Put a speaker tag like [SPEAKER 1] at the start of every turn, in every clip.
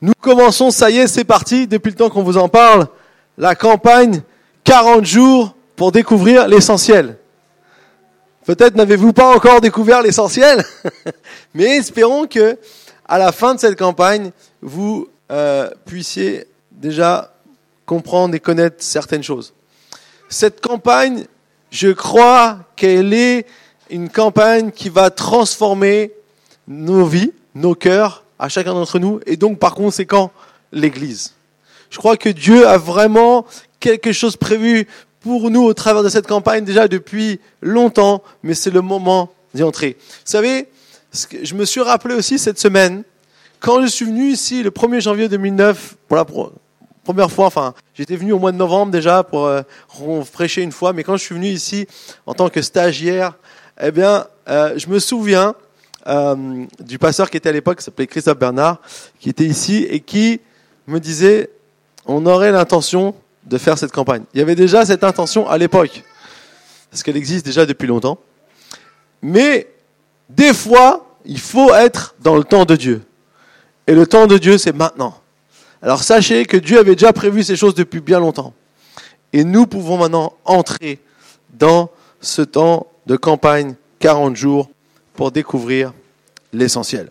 [SPEAKER 1] Nous commençons, ça y est, c'est parti, depuis le temps qu'on vous en parle, la campagne 40 jours pour découvrir l'essentiel. Peut-être n'avez-vous pas encore découvert l'essentiel, mais espérons que à la fin de cette campagne, vous euh, puissiez déjà comprendre et connaître certaines choses. Cette campagne, je crois qu'elle est une campagne qui va transformer nos vies, nos cœurs, à chacun d'entre nous, et donc par conséquent l'Église. Je crois que Dieu a vraiment quelque chose prévu pour nous au travers de cette campagne déjà depuis longtemps, mais c'est le moment d'y entrer. Vous savez, je me suis rappelé aussi cette semaine, quand je suis venu ici le 1er janvier 2009, pour la première fois, enfin, j'étais venu au mois de novembre déjà pour euh, prêcher une fois, mais quand je suis venu ici en tant que stagiaire, eh bien, euh, je me souviens euh, du pasteur qui était à l'époque, qui s'appelait Christophe Bernard, qui était ici et qui me disait, on aurait l'intention de faire cette campagne. Il y avait déjà cette intention à l'époque, parce qu'elle existe déjà depuis longtemps. Mais des fois, il faut être dans le temps de Dieu. Et le temps de Dieu, c'est maintenant. Alors sachez que Dieu avait déjà prévu ces choses depuis bien longtemps. Et nous pouvons maintenant entrer dans ce temps de campagne 40 jours pour découvrir l'essentiel.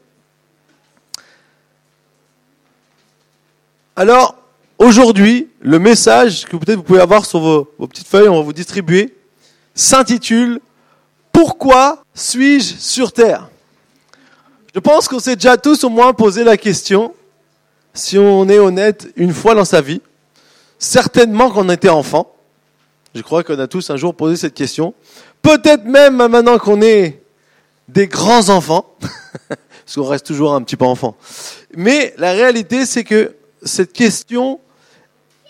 [SPEAKER 1] Alors, aujourd'hui, le message que peut-être vous pouvez avoir sur vos, petites feuilles, on va vous distribuer, s'intitule Pourquoi suis-je sur Terre? Je pense qu'on s'est déjà tous au moins posé la question, si on est honnête, une fois dans sa vie. Certainement qu'on était enfant. Je crois qu'on a tous un jour posé cette question. Peut-être même maintenant qu'on est des grands enfants, parce qu'on reste toujours un petit peu enfant. Mais la réalité, c'est que cette question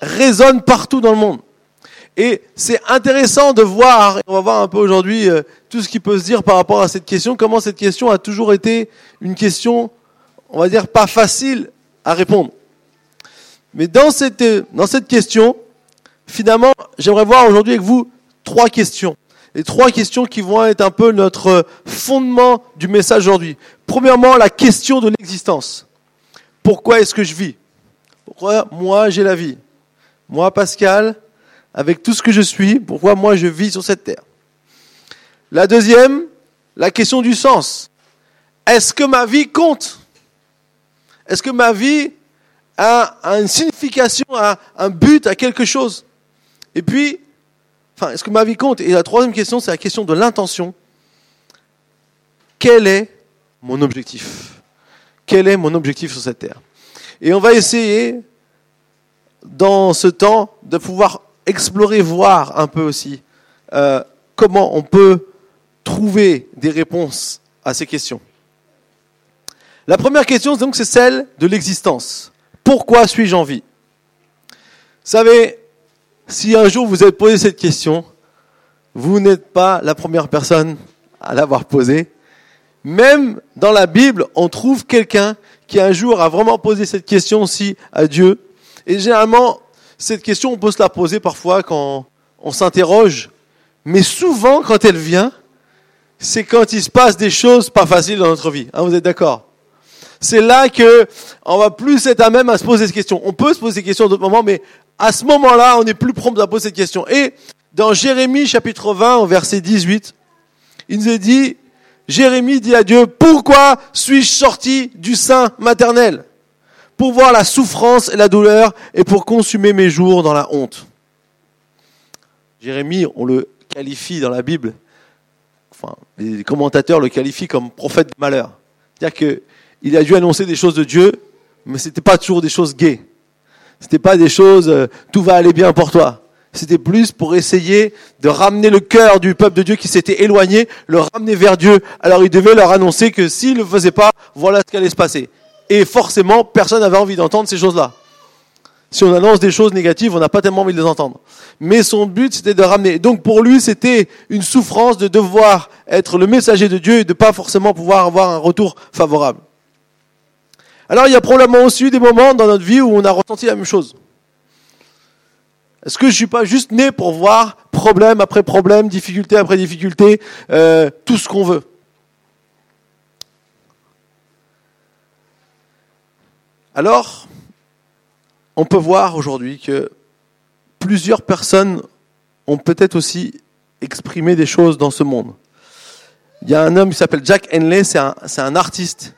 [SPEAKER 1] résonne partout dans le monde. Et c'est intéressant de voir, on va voir un peu aujourd'hui euh, tout ce qui peut se dire par rapport à cette question, comment cette question a toujours été une question, on va dire, pas facile à répondre. Mais dans cette, dans cette question, finalement, j'aimerais voir aujourd'hui avec vous trois questions les trois questions qui vont être un peu notre fondement du message aujourd'hui. Premièrement, la question de l'existence. Pourquoi est-ce que je vis? Pourquoi moi j'ai la vie? Moi, Pascal, avec tout ce que je suis, pourquoi moi je vis sur cette terre? La deuxième, la question du sens. Est-ce que ma vie compte? Est-ce que ma vie a, une signification, a un but, a quelque chose? Et puis, Enfin, est-ce que ma vie compte Et la troisième question, c'est la question de l'intention. Quel est mon objectif? Quel est mon objectif sur cette terre? Et on va essayer, dans ce temps, de pouvoir explorer, voir un peu aussi euh, comment on peut trouver des réponses à ces questions. La première question, donc, c'est celle de l'existence. Pourquoi suis-je en vie? Savez, si un jour vous êtes posé cette question, vous n'êtes pas la première personne à l'avoir posée. Même dans la Bible, on trouve quelqu'un qui un jour a vraiment posé cette question aussi à Dieu. Et généralement, cette question, on peut se la poser parfois quand on s'interroge. Mais souvent, quand elle vient, c'est quand il se passe des choses pas faciles dans notre vie. Hein, vous êtes d'accord? C'est là que on va plus être à même à se poser cette question. On peut se poser ces questions à d'autres moments, mais à ce moment-là, on est plus prompt à poser cette question. Et dans Jérémie chapitre 20, au verset 18, il nous est dit, Jérémie dit à Dieu, pourquoi suis-je sorti du sein maternel Pour voir la souffrance et la douleur et pour consumer mes jours dans la honte? Jérémie, on le qualifie dans la Bible, enfin, les commentateurs le qualifient comme prophète de malheur. C'est-à-dire qu'il a dû annoncer des choses de Dieu, mais ce n'était pas toujours des choses gaies. C'était pas des choses, euh, tout va aller bien pour toi. C'était plus pour essayer de ramener le cœur du peuple de Dieu qui s'était éloigné, le ramener vers Dieu. Alors il devait leur annoncer que s'il ne le faisait pas, voilà ce qui allait se passer. Et forcément, personne n'avait envie d'entendre ces choses-là. Si on annonce des choses négatives, on n'a pas tellement envie de les entendre. Mais son but, c'était de ramener. Donc pour lui, c'était une souffrance de devoir être le messager de Dieu et de pas forcément pouvoir avoir un retour favorable. Alors il y a probablement aussi eu des moments dans notre vie où on a ressenti la même chose. Est-ce que je suis pas juste né pour voir problème après problème, difficulté après difficulté, euh, tout ce qu'on veut? Alors, on peut voir aujourd'hui que plusieurs personnes ont peut-être aussi exprimé des choses dans ce monde. Il y a un homme qui s'appelle Jack Henley, c'est un artiste.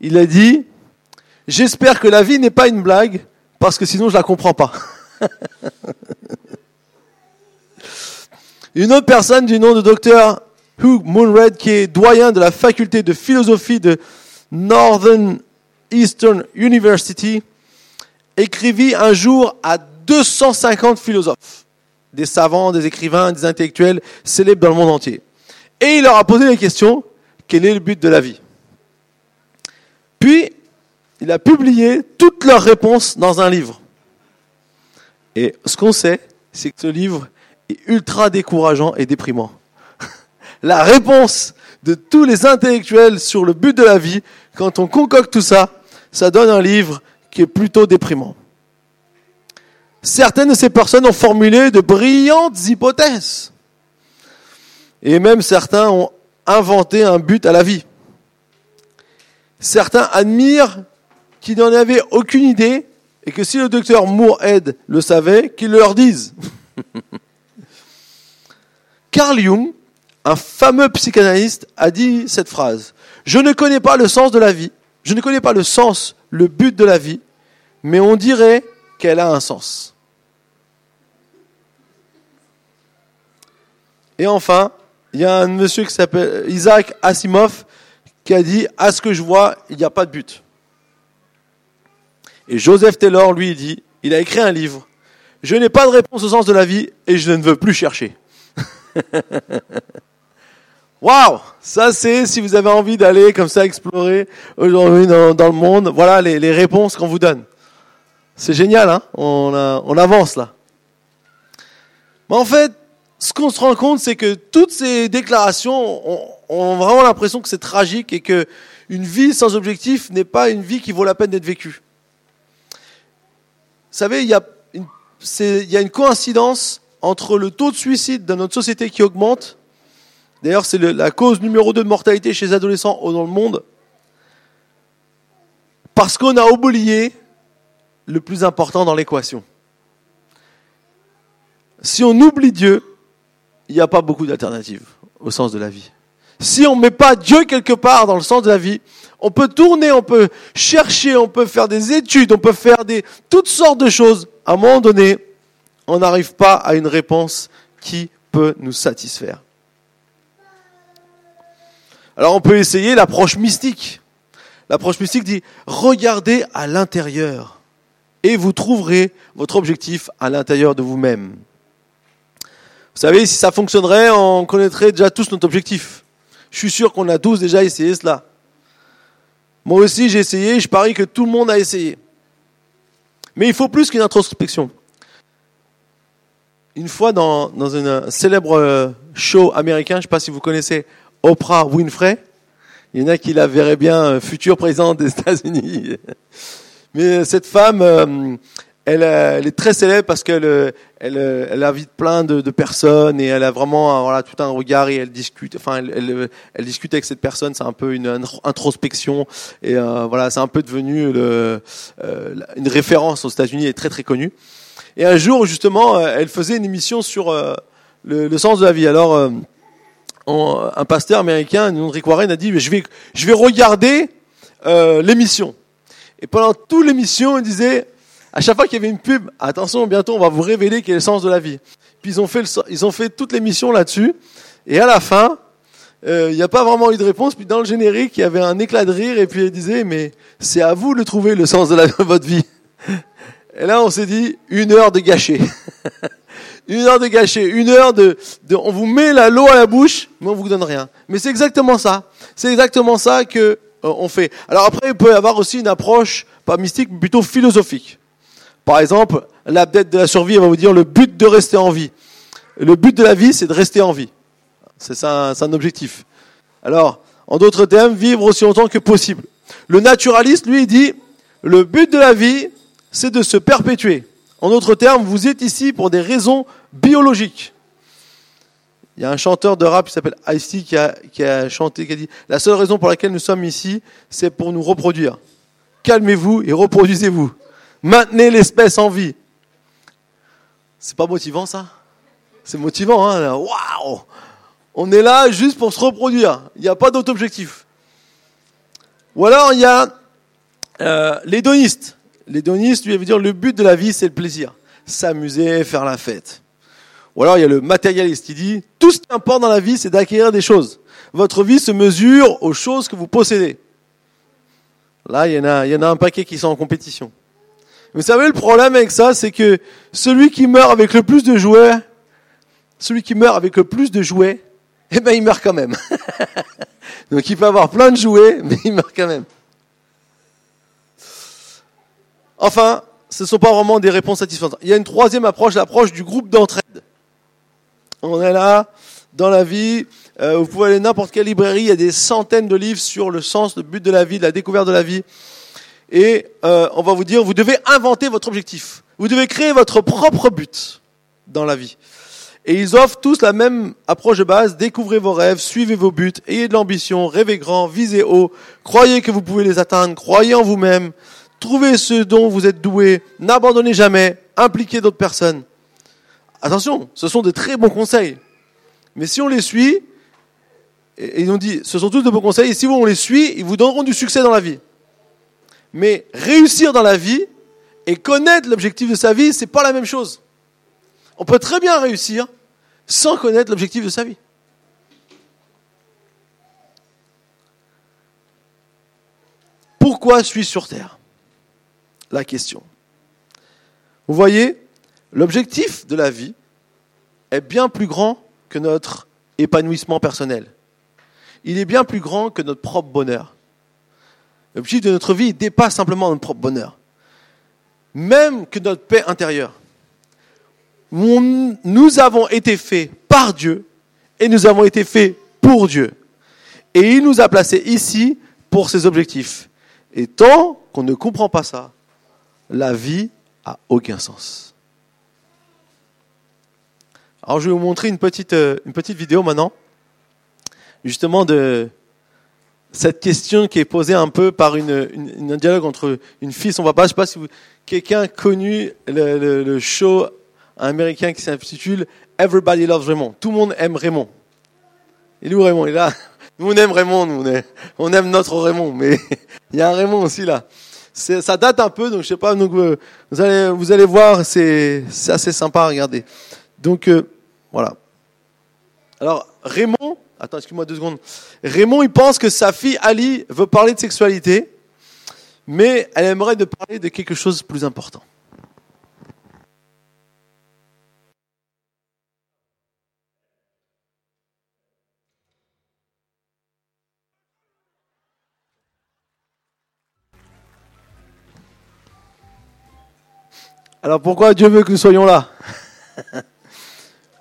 [SPEAKER 1] Il a dit, j'espère que la vie n'est pas une blague, parce que sinon je la comprends pas. Une autre personne du nom de docteur Hugh Moonred, qui est doyen de la faculté de philosophie de Northern Eastern University, écrivit un jour à 250 philosophes, des savants, des écrivains, des intellectuels célèbres dans le monde entier. Et il leur a posé la question, quel est le but de la vie? Puis, il a publié toutes leurs réponses dans un livre. Et ce qu'on sait, c'est que ce livre est ultra décourageant et déprimant. La réponse de tous les intellectuels sur le but de la vie, quand on concocte tout ça, ça donne un livre qui est plutôt déprimant. Certaines de ces personnes ont formulé de brillantes hypothèses. Et même certains ont inventé un but à la vie. Certains admirent qu'ils n'en avaient aucune idée et que si le docteur Moorhead le savait, qu'il leur dise. Carl Jung, un fameux psychanalyste, a dit cette phrase. Je ne connais pas le sens de la vie, je ne connais pas le sens, le but de la vie, mais on dirait qu'elle a un sens. Et enfin, il y a un monsieur qui s'appelle Isaac Asimov qui a dit À ce que je vois, il n'y a pas de but. Et Joseph Taylor, lui, dit Il a écrit un livre Je n'ai pas de réponse au sens de la vie et je ne veux plus chercher. Waouh Ça, c'est si vous avez envie d'aller comme ça explorer aujourd'hui dans, le monde. Voilà les, réponses qu'on vous donne. C'est génial, hein? On, on avance là. Mais en fait, ce qu'on se rend compte, c'est que toutes ces déclarations ont, vraiment l'impression que c'est tragique et que une vie sans objectif n'est pas une vie qui vaut la peine d'être vécue. Vous savez, il y, a une, il y a une coïncidence entre le taux de suicide dans notre société qui augmente. D'ailleurs, c'est la cause numéro 2 de mortalité chez les adolescents dans le monde. Parce qu'on a oublié le plus important dans l'équation. Si on oublie Dieu, il n'y a pas beaucoup d'alternatives au sens de la vie. Si on ne met pas Dieu quelque part dans le sens de la vie, on peut tourner, on peut chercher, on peut faire des études, on peut faire toutes sortes de choses. À un moment donné, on n'arrive pas à une réponse qui peut nous satisfaire. Alors on peut essayer l'approche mystique. L'approche mystique dit, regardez à l'intérieur et vous trouverez votre objectif à l'intérieur de vous-même. Vous savez, si ça fonctionnerait, on connaîtrait déjà tous notre objectif. Je suis sûr qu'on a tous déjà essayé cela. Moi aussi, j'ai essayé, je parie que tout le monde a essayé. Mais il faut plus qu'une introspection. Une fois dans, dans un célèbre euh, show américain, je ne sais pas si vous connaissez Oprah Winfrey, il y en a qui la verraient bien euh, future présidente des États-Unis. Mais cette femme, euh, elle, est très célèbre parce qu'elle euh, elle, euh, elle invite plein de, personnes et elle a vraiment voilà tout un regard et elle discute. Enfin, elle, elle, discute avec cette personne. C'est un peu une introspection et euh, voilà, c'est un peu devenu le, une référence aux États-Unis. Elle est très très connue. Et un jour, justement, elle faisait une émission sur le, sens de la vie. Alors, un pasteur américain, Rick Warren, a dit je vais je vais regarder l'émission. Et pendant toute l'émission, il disait à chaque fois qu'il y avait une pub, attention, bientôt on va vous révéler quel est le sens de la vie. Puis ils ont fait, ils ont fait toute l'émission là-dessus. Et à la fin, euh, il n'y a pas vraiment eu de réponse. Puis dans le générique, il y avait un éclat de rire et puis il disait, mais c'est à vous de trouver le sens de, la, votre vie. Et là, on s'est dit, une heure de gâcher. une heure de gâcher, une heure de, de, on vous met la l'eau à la bouche, mais on vous donne rien. Mais c'est exactement ça. C'est exactement ça que euh, on fait. Alors après, il peut y avoir aussi une approche pas mystique, mais plutôt philosophique. Par exemple, l'abdette de la survie, elle va vous dire le but de rester en vie. Le but de la vie, c'est de rester en vie. C'est un objectif. Alors, en d'autres termes, vivre aussi longtemps que possible. Le naturaliste, lui, dit, le but de la vie, c'est de se perpétuer. En d'autres termes, vous êtes ici pour des raisons biologiques. Il y a un chanteur de rap qui s'appelle Ice-T qui a, qui a chanté, qui a dit, la seule raison pour laquelle nous sommes ici, c'est pour nous reproduire. Calmez-vous et reproduisez-vous. Maintenez l'espèce en vie. C'est pas motivant ça? C'est motivant, hein Waouh On est là juste pour se reproduire. Il n'y a pas d'autre objectif. Ou alors il y a euh, l'hédoniste. L'hédoniste, lui, veut dire le but de la vie, c'est le plaisir. S'amuser, faire la fête. Ou alors il y a le matérialiste qui dit tout ce qui importe dans la vie, c'est d'acquérir des choses. Votre vie se mesure aux choses que vous possédez. Là, il y en a, il y en a un paquet qui sont en compétition. Vous savez, le problème avec ça, c'est que celui qui meurt avec le plus de jouets, celui qui meurt avec le plus de jouets, eh ben, il meurt quand même. Donc, il peut avoir plein de jouets, mais il meurt quand même. Enfin, ce ne sont pas vraiment des réponses satisfaisantes. Il y a une troisième approche, l'approche du groupe d'entraide. On est là, dans la vie, euh, vous pouvez aller n'importe quelle librairie, il y a des centaines de livres sur le sens, le but de la vie, la découverte de la vie. Et euh, on va vous dire, vous devez inventer votre objectif. Vous devez créer votre propre but dans la vie. Et ils offrent tous la même approche de base. Découvrez vos rêves, suivez vos buts, ayez de l'ambition, rêvez grand, visez haut, croyez que vous pouvez les atteindre, croyez en vous-même, trouvez ce dont vous êtes doué, n'abandonnez jamais, impliquez d'autres personnes. Attention, ce sont de très bons conseils. Mais si on les suit, et ils ont dit, ce sont tous de bons conseils, et si on les suit, ils vous donneront du succès dans la vie. Mais réussir dans la vie et connaître l'objectif de sa vie, c'est pas la même chose. On peut très bien réussir sans connaître l'objectif de sa vie. Pourquoi suis-je sur Terre? La question. Vous voyez, l'objectif de la vie est bien plus grand que notre épanouissement personnel. Il est bien plus grand que notre propre bonheur. L'objectif de notre vie dépasse simplement notre propre bonheur. Même que notre paix intérieure. Nous avons été faits par Dieu et nous avons été faits pour Dieu. Et il nous a placés ici pour ses objectifs. Et tant qu'on ne comprend pas ça, la vie a aucun sens. Alors je vais vous montrer une petite, euh, une petite vidéo maintenant, justement de cette question qui est posée un peu par une, un dialogue entre une fille, on va pas, je sais pas si quelqu'un connu le, show américain qui s'intitule Everybody Loves Raymond. Tout le monde aime Raymond. Il est où Raymond? Il est là. Nous on aime Raymond, nous, on, aime, on aime notre Raymond, mais il y a un Raymond aussi là. Ça date un peu, donc je sais pas. Donc euh, vous allez, vous allez voir, c'est assez sympa à regarder. Donc euh, voilà. Alors, Raymond, attends, excuse-moi deux secondes. Raymond, il pense que sa fille Ali veut parler de sexualité, mais elle aimerait de parler de quelque chose de plus important. Alors pourquoi Dieu veut que nous soyons là?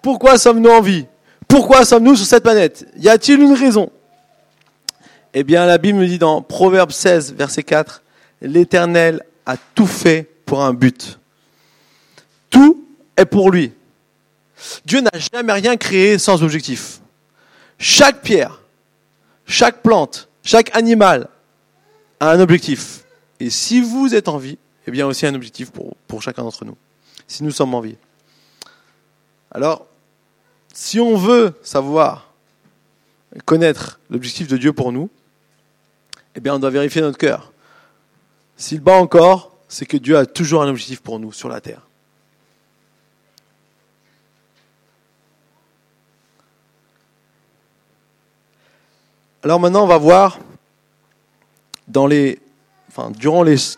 [SPEAKER 1] Pourquoi sommes-nous en vie? Pourquoi sommes-nous sur cette planète? Y a-t-il une raison? Eh bien, la Bible me dit dans Proverbe 16, verset 4, l'Éternel a tout fait pour un but. Tout est pour lui. Dieu n'a jamais rien créé sans objectif. Chaque pierre, chaque plante, chaque animal a un objectif. Et si vous êtes en vie, eh bien aussi un objectif pour, pour chacun d'entre nous. Si nous sommes en vie. Alors, si on veut savoir, connaître l'objectif de Dieu pour nous, eh bien, on doit vérifier notre cœur. S'il bat encore, c'est que Dieu a toujours un objectif pour nous sur la terre. Alors maintenant, on va voir durant les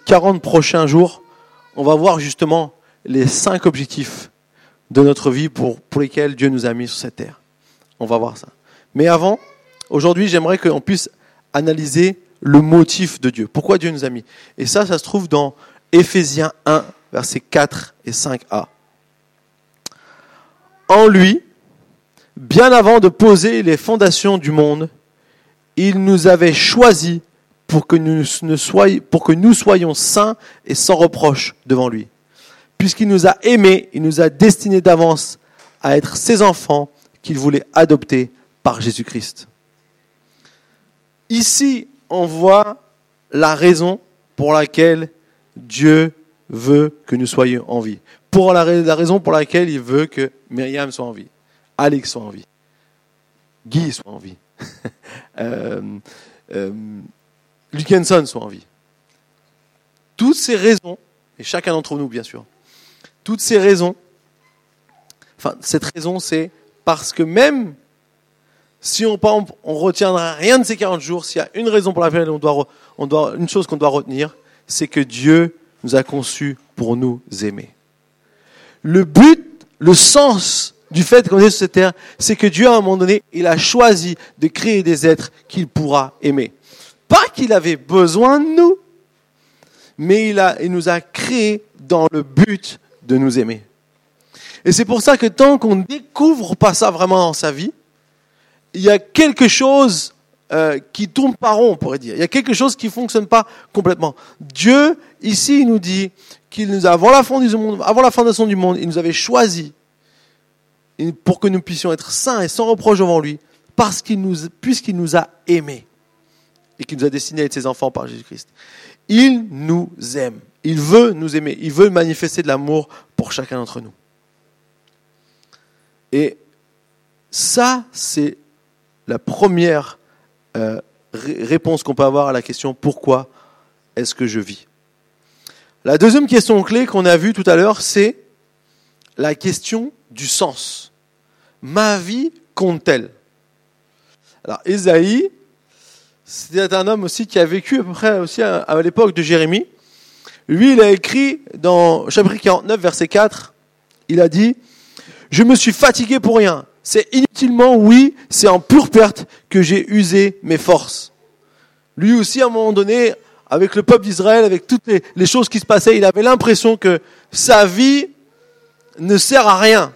[SPEAKER 1] 40 prochains jours, on va voir justement les cinq objectifs de notre vie pour, pour Dieu nous a mis sur cette terre. On va voir ça. Mais avant, aujourd'hui, j'aimerais qu'on puisse analyser le motif de Dieu. Pourquoi Dieu nous a mis Et ça, ça se trouve dans Éphésiens 1, versets 4 et 5a. En lui, bien avant de poser les fondations du monde, il nous avait choisis pour que nous, soyons, pour que nous soyons saints et sans reproche devant lui puisqu'il nous a aimés, il nous a destinés d'avance à être ses enfants qu'il voulait adopter par Jésus-Christ. Ici, on voit la raison pour laquelle Dieu veut que nous soyons en vie. Pour la, raison pour laquelle il veut que Myriam soit en vie, Alex soit en vie, Guy soit en vie, euh, euh, soit en vie. Toutes ces raisons, et chacun d'entre nous bien sûr, toutes ces raisons, enfin cette raison c'est parce que même si on on retiendra rien de ces 40 jours, s'il y a une raison pour laquelle on doit, on doit une chose qu'on doit retenir, c'est que Dieu nous a conçus pour nous aimer. Le but, le sens du fait qu'on est sur cette terre, c'est que Dieu, à un moment donné, il a choisi de créer des êtres qu'il pourra aimer. Pas qu'il avait besoin de nous, mais il, a, il nous a créés dans le but de nous aimer. Et c'est pour ça que tant qu'on ne découvre pas ça vraiment dans sa vie, il y a quelque chose euh, qui tourne pas rond, on pourrait dire. Il y a quelque chose qui fonctionne pas complètement. Dieu, ici, il nous dit qu'il nous a, avant la, du monde, avant la fondation du monde, il nous avait choisi pour que nous puissions être saints et sans reproche devant lui, puisqu'il nous a aimés et qu'il nous a destinés à être ses enfants par Jésus-Christ. Il nous aime. Il veut nous aimer. Il veut manifester de l'amour pour chacun d'entre nous. Et ça, c'est la première euh, réponse qu'on peut avoir à la question pourquoi est-ce que je vis? La deuxième question clé qu'on a vue tout à l'heure, c'est la question du sens. Ma vie compte-t-elle? Alors, Esaïe, c'était un homme aussi qui a vécu à peu près aussi à l'époque de Jérémie. Lui, il a écrit dans chapitre 49, verset 4, il a dit, Je me suis fatigué pour rien c'est inutilement, oui, c'est en pure perte que j'ai usé mes forces. Lui aussi, à un moment donné, avec le peuple d'Israël, avec toutes les, choses qui se passaient, il avait l'impression que sa vie ne sert à rien.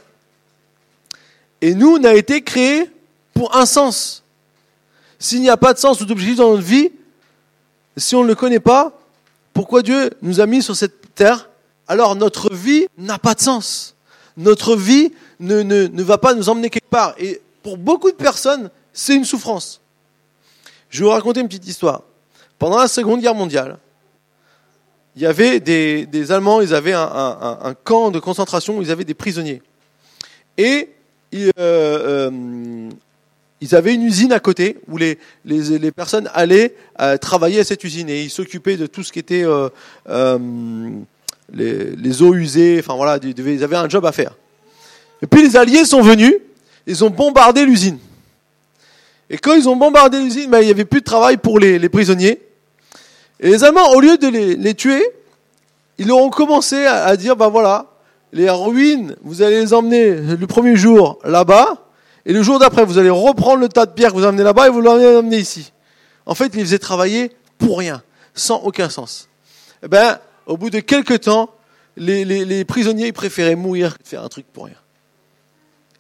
[SPEAKER 1] Et nous, on a été créés pour un sens. S'il n'y a pas de sens ou d'objectif dans notre vie, si on ne le connaît pas, pourquoi Dieu nous a mis sur cette terre? Alors notre vie n'a pas de sens. Notre vie ne, va pas nous emmener quelque part. Et pour beaucoup de personnes, c'est une souffrance. Je vais vous raconter une petite histoire. Pendant la Seconde Guerre mondiale, il y avait des, Allemands, ils avaient un, camp de concentration où ils avaient des prisonniers. Et euh, euh, ils avaient une usine à côté où les, les, les personnes allaient euh, travailler à cette usine et ils s'occupaient de tout ce qui était euh, euh, les, les, eaux usées. Enfin voilà, ils avaient un job à faire. Et puis les Alliés sont venus, ils ont bombardé l'usine. Et quand ils ont bombardé l'usine, ben, il n'y avait plus de travail pour les, prisonniers. Et les Allemands, au lieu de les, tuer, ils ont commencé à, dire, ben voilà, les ruines, vous allez les emmener le premier jour là-bas, et le jour d'après, vous allez reprendre le tas de pierres que vous emmenez là-bas et vous l'emmenez ici. En fait, ils les faisaient travailler pour rien, sans aucun sens. Eh ben, au bout de quelques temps, les, les prisonniers ils préféraient mourir que de faire un truc pour rien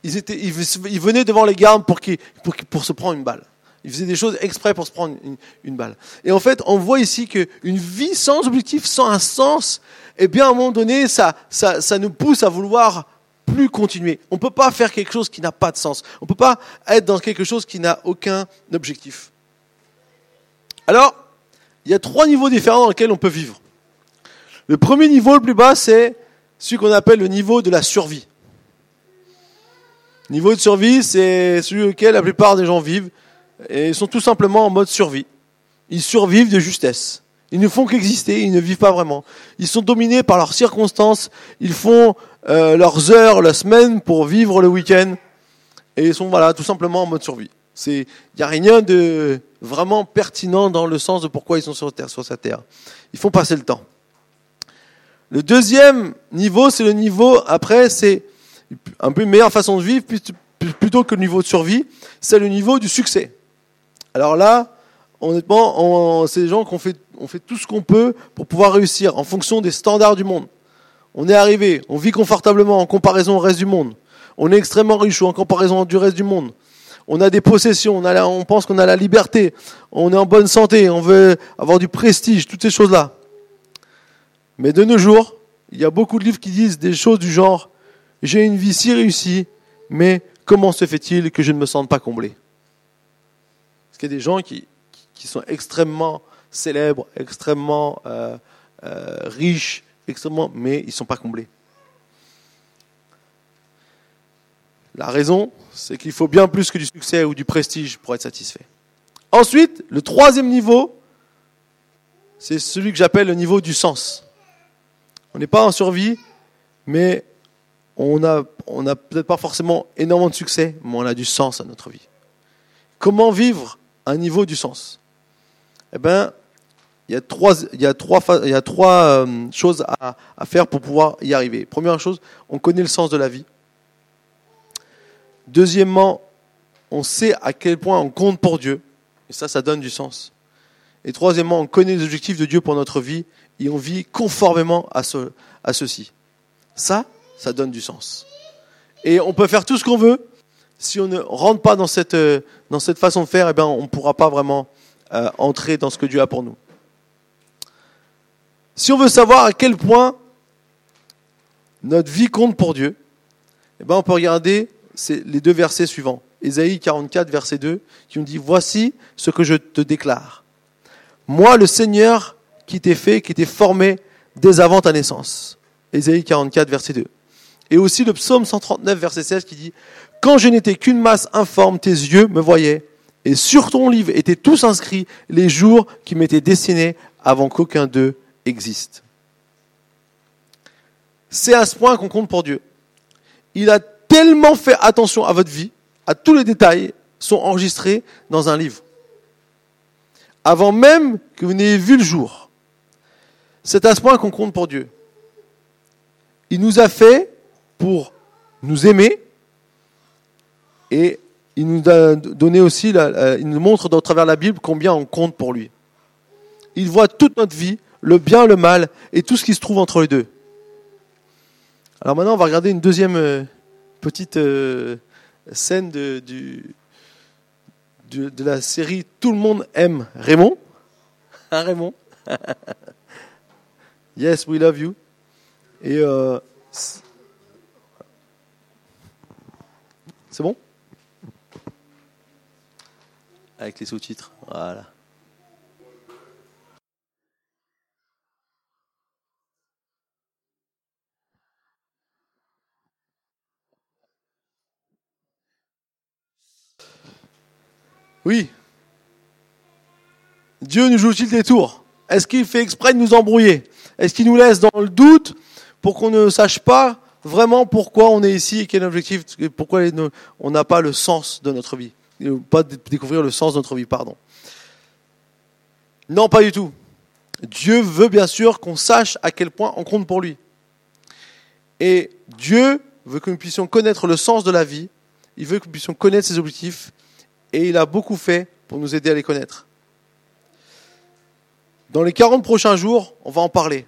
[SPEAKER 1] ils, étaient, ils, venaient devant les gardes pour, pour, pour, se prendre une balle. Ils faisaient des choses exprès pour se prendre une, une balle. Et en fait, on voit ici qu'une vie sans objectif, sans un sens, eh bien, à un moment donné, ça, ça, ça nous pousse à vouloir plus continuer. On ne peut pas faire quelque chose qui n'a pas de sens. On ne peut pas être dans quelque chose qui n'a aucun objectif. Alors, il y a trois niveaux différents dans lesquels on peut vivre. Le premier niveau, le plus bas, c'est ce qu'on appelle le niveau de la survie. Niveau de survie, c'est celui auquel la plupart des gens vivent. Et ils sont tout simplement en mode survie. Ils survivent de justesse. Ils ne font qu'exister, ils ne vivent pas vraiment. Ils sont dominés par leurs circonstances, ils font euh, leurs heures, la semaine pour vivre le week-end. Et ils sont voilà, tout simplement en mode survie. Il n'y a rien de vraiment pertinent dans le sens de pourquoi ils sont sur, terre, sur cette terre. Ils font passer le temps. Le deuxième niveau, c'est le niveau, après, c'est un peu une meilleure façon de vivre plutôt que le niveau de survie, c'est le niveau du succès. Alors là, honnêtement, c'est des gens qui ont fait, on fait tout ce qu'on peut pour pouvoir réussir en fonction des standards du monde. On est arrivé, on vit confortablement en comparaison au reste du monde. On est extrêmement riche en comparaison du reste du monde. On a des possessions, on, pense qu'on a la liberté, on est en bonne santé, on veut avoir du prestige, toutes ces choses-là. Mais de nos jours, il y a beaucoup de livres qui disent des choses du genre j'ai une vie si réussie, mais comment se fait-il que je ne me sente pas comblé? Parce qu'il y a des gens qui, qui sont extrêmement célèbres, extrêmement euh, euh, riches, extrêmement, mais ils ne sont pas comblés. La raison, c'est qu'il faut bien plus que du succès ou du prestige pour être satisfait. Ensuite, le troisième niveau, c'est celui que j'appelle le niveau du sens. On n'est pas en survie, mais on n'a on a peut-être pas forcément énormément de succès, mais on a du sens à notre vie. Comment vivre un niveau du sens? Eh bien, il y a trois, il y a trois, il y a trois euh, choses à, faire pour pouvoir y arriver. Première chose, on connaît le sens de la vie. Deuxièmement, on sait à quel point on compte pour Dieu. Et ça, ça donne du sens. Et troisièmement, on connaît les objectifs de Dieu pour notre vie et on vit conformément à ceci. Ça, ça donne du sens. Et on peut faire tout ce qu'on veut. Si on ne rentre pas dans cette, euh, dans cette façon de faire, eh bien, on ne pourra pas vraiment euh, entrer dans ce que Dieu a pour nous. Si on veut savoir à quel point notre vie compte pour Dieu, eh bien, on peut regarder les deux versets suivants. Ésaïe 44, verset 2, qui nous dit, Voici ce que je te déclare. Moi, le Seigneur qui t'ai fait, qui t'ai formé dès avant ta naissance. Ésaïe 44, verset 2. Et aussi le psaume 139, verset 16, qui dit, Quand je n'étais qu'une masse informe, tes yeux me voyaient, et sur ton livre étaient tous inscrits les jours qui m'étaient destinés avant qu'aucun d'eux existe. C'est à ce point qu'on compte pour Dieu. Il a tellement fait attention à votre vie, à tous les détails, sont enregistrés dans un livre. Avant même que vous n'ayez vu le jour. C'est à ce point qu'on compte pour Dieu. Il nous a fait pour nous aimer et il nous a donné aussi, il nous montre dans travers la Bible combien on compte pour lui. Il voit toute notre vie, le bien, le mal et tout ce qui se trouve entre les deux. Alors maintenant, on va regarder une deuxième euh, petite euh, scène de, du, de, la série Tout le monde aime Raymond. Hein, Raymond? Yes, we love you. Et euh, c'est bon? Avec les sous-titres. Voilà. Oui. Dieu nous joue-t-il des tours? Est-ce qu'il fait exprès de nous embrouiller? Est-ce qu'il nous laisse dans le doute pour qu'on ne sache pas vraiment pourquoi on est ici et quel objectif, pourquoi on n'a pas le sens de notre vie? Pas découvrir le sens de notre vie, pardon. Non, pas du tout. Dieu veut bien sûr qu'on sache à quel point on compte pour lui. Et Dieu veut que nous puissions connaître le sens de la vie, il veut que nous puissions connaître ses objectifs, et il a beaucoup fait pour nous aider à les connaître. Dans les 40 prochains jours, on va en parler.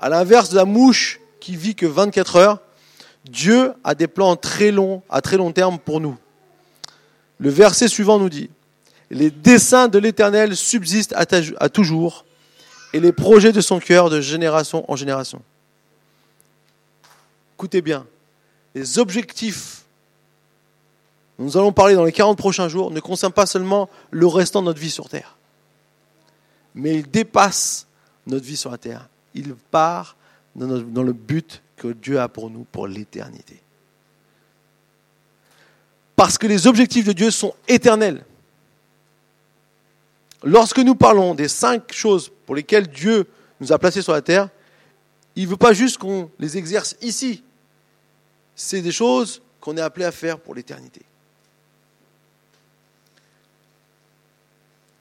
[SPEAKER 1] À l'inverse de la mouche qui vit que 24 heures, Dieu a des plans très longs, à très long terme pour nous. Le verset suivant nous dit, les desseins de l'Éternel subsistent à toujours, et les projets de son cœur de génération en génération. Écoutez bien, les objectifs nous allons parler dans les 40 prochains jours ne concerne pas seulement le restant de notre vie sur Terre, mais il dépasse notre vie sur la Terre. Il part dans le but que Dieu a pour nous pour l'éternité. Parce que les objectifs de Dieu sont éternels. Lorsque nous parlons des cinq choses pour lesquelles Dieu nous a placés sur la terre, il ne veut pas juste qu'on les exerce ici. C'est des choses qu'on est appelé à faire pour l'éternité.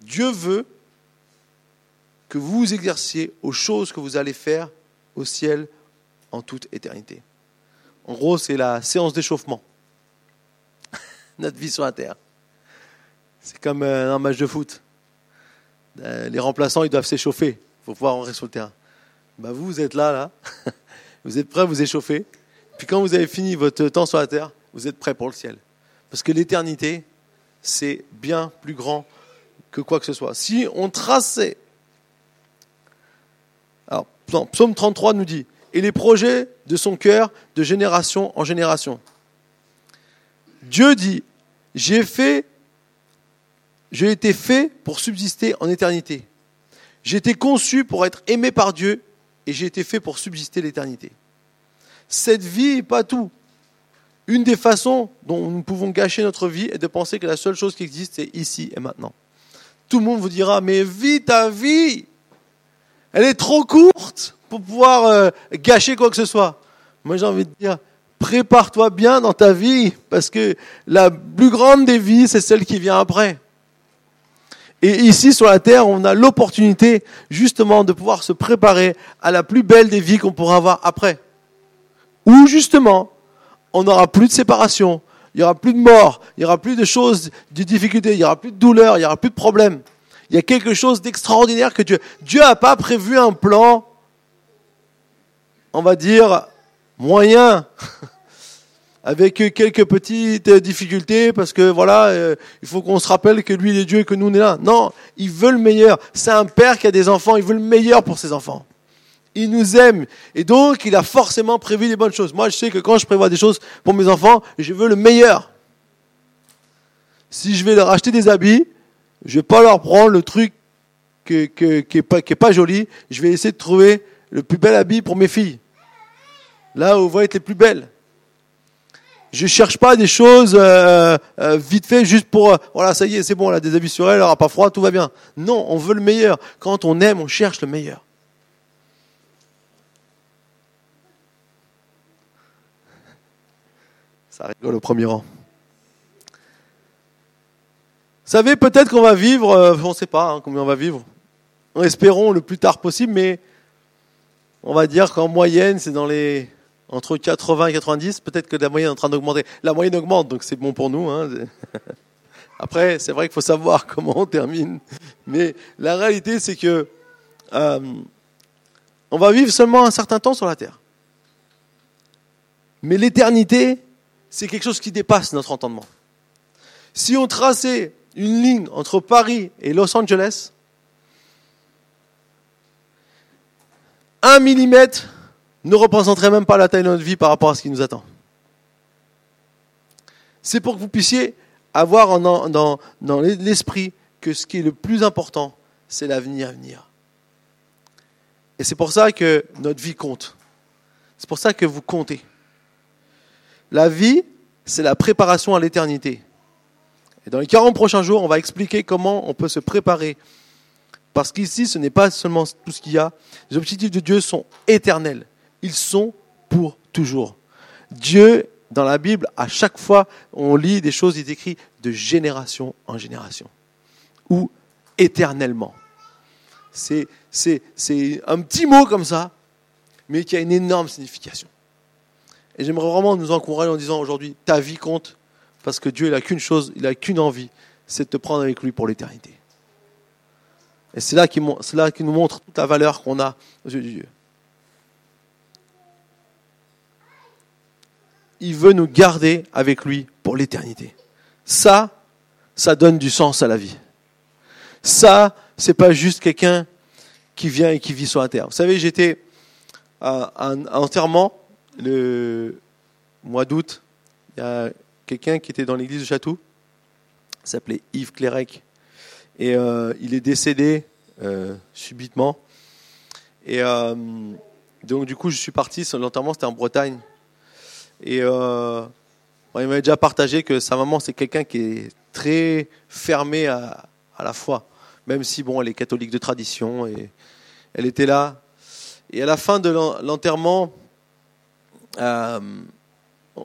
[SPEAKER 1] Dieu veut que vous vous exerciez aux choses que vous allez faire au ciel en toute éternité. En gros, c'est la séance d'échauffement. Notre vie sur la terre. C'est comme euh, un match de foot. Euh, les remplaçants, ils doivent s'échauffer. Il faut pouvoir rentrer sur le terrain. Bah, vous, vous êtes là, là. Vous êtes prêts à vous échauffer. Puis quand vous avez fini votre temps sur la terre, vous êtes prêts pour le ciel. Parce que l'éternité, c'est bien plus grand que quoi que ce soit. Si on traçait, alors Psaume 33 nous dit, et les projets de son cœur de génération en génération. Dieu dit, j'ai j'ai été fait pour subsister en éternité. J'ai été conçu pour être aimé par Dieu et j'ai été fait pour subsister l'éternité. Cette vie n'est pas tout. Une des façons dont nous pouvons gâcher notre vie est de penser que la seule chose qui existe, c'est ici et maintenant. Tout le monde vous dira, mais vis ta vie Elle est trop courte pour pouvoir euh, gâcher quoi que ce soit. Moi j'ai envie de dire, prépare-toi bien dans ta vie, parce que la plus grande des vies, c'est celle qui vient après. Et ici sur la terre, on a l'opportunité justement de pouvoir se préparer à la plus belle des vies qu'on pourra avoir après. Où justement, on n'aura plus de séparation, il n'y aura plus de mort, il n'y aura plus de choses, de difficultés, il n'y aura plus de douleur, il n'y aura plus de problème. Il y a quelque chose d'extraordinaire que Dieu. Dieu n'a pas prévu un plan, on va dire, moyen. avec quelques petites difficultés parce que voilà, euh, il faut qu'on se rappelle que lui il est Dieu et que nous on est là. Non, il veut le meilleur. C'est un père qui a des enfants, il veut le meilleur pour ses enfants. Il nous aime et donc il a forcément prévu des bonnes choses. Moi, je sais que quand je prévois des choses pour mes enfants, je veux le meilleur. Si je vais leur acheter des habits, je vais pas leur prendre le truc qui, qui, est pas, joli. Je vais essayer de trouver le plus bel habit pour mes filles. Là où vont être les plus belles. Je cherche pas des choses euh, euh, vite fait juste pour euh, voilà ça y est c'est bon là des avis sur elle, elle aura pas froid tout va bien. Non, on veut le meilleur. Quand on aime, on cherche le meilleur. Ça rigole au premier rang. Vous savez peut-être qu'on va vivre, on ne sait pas hein, combien on va vivre. Espérons le plus tard possible, mais on va dire qu'en moyenne c'est dans les entre 80 et 90, peut-être que la moyenne est en train d'augmenter. La moyenne augmente, donc c'est bon pour nous. Hein. Après, c'est vrai qu'il faut savoir comment on termine. Mais la réalité, c'est que euh, on va vivre seulement un certain temps sur la Terre. Mais l'éternité, c'est quelque chose qui dépasse notre entendement. Si on traçait une ligne entre Paris et Los Angeles, un millimètre ne représenterait même pas la taille de notre vie par rapport à ce qui nous attend. C'est pour que vous puissiez avoir dans, l'esprit que ce qui est le plus important, c'est l'avenir à venir. Et c'est pour ça que notre vie compte. C'est pour ça que vous comptez. La vie, c'est la préparation à l'éternité. Et dans les 40 prochains jours, on va expliquer comment on peut se préparer. Parce qu'ici, ce n'est pas seulement tout ce qu'il y a. Les objectifs de Dieu sont éternels ils sont pour toujours. Dieu, dans la Bible, à chaque fois, on lit des choses, il écrit de génération en génération, ou éternellement. C'est un petit mot comme ça, mais qui a une énorme signification. Et j'aimerais vraiment nous encourager en disant aujourd'hui, ta vie compte, parce que Dieu, il n'a qu'une chose, il n'a qu'une envie, c'est de te prendre avec lui pour l'éternité. Et c'est là qu'il nous montre toute la valeur qu'on a aux yeux de Dieu. il veut nous garder avec lui pour l'éternité. Ça, ça donne du sens à la vie. Ça, c'est pas juste quelqu'un qui vient et qui vit sur la terre. Vous savez, j'étais à un enterrement le mois d'août. Il y a quelqu'un qui était dans l'église de Château, s'appelait Yves Clérec, et euh, il est décédé euh, subitement. Et euh, donc du coup, je suis parti. L'enterrement, c'était en Bretagne. Et il m'avait déjà partagé que sa maman, c'est quelqu'un qui est très fermé à, à, la foi, même si bon, elle est catholique de tradition et elle était là. Et à la fin de l'enterrement, euh,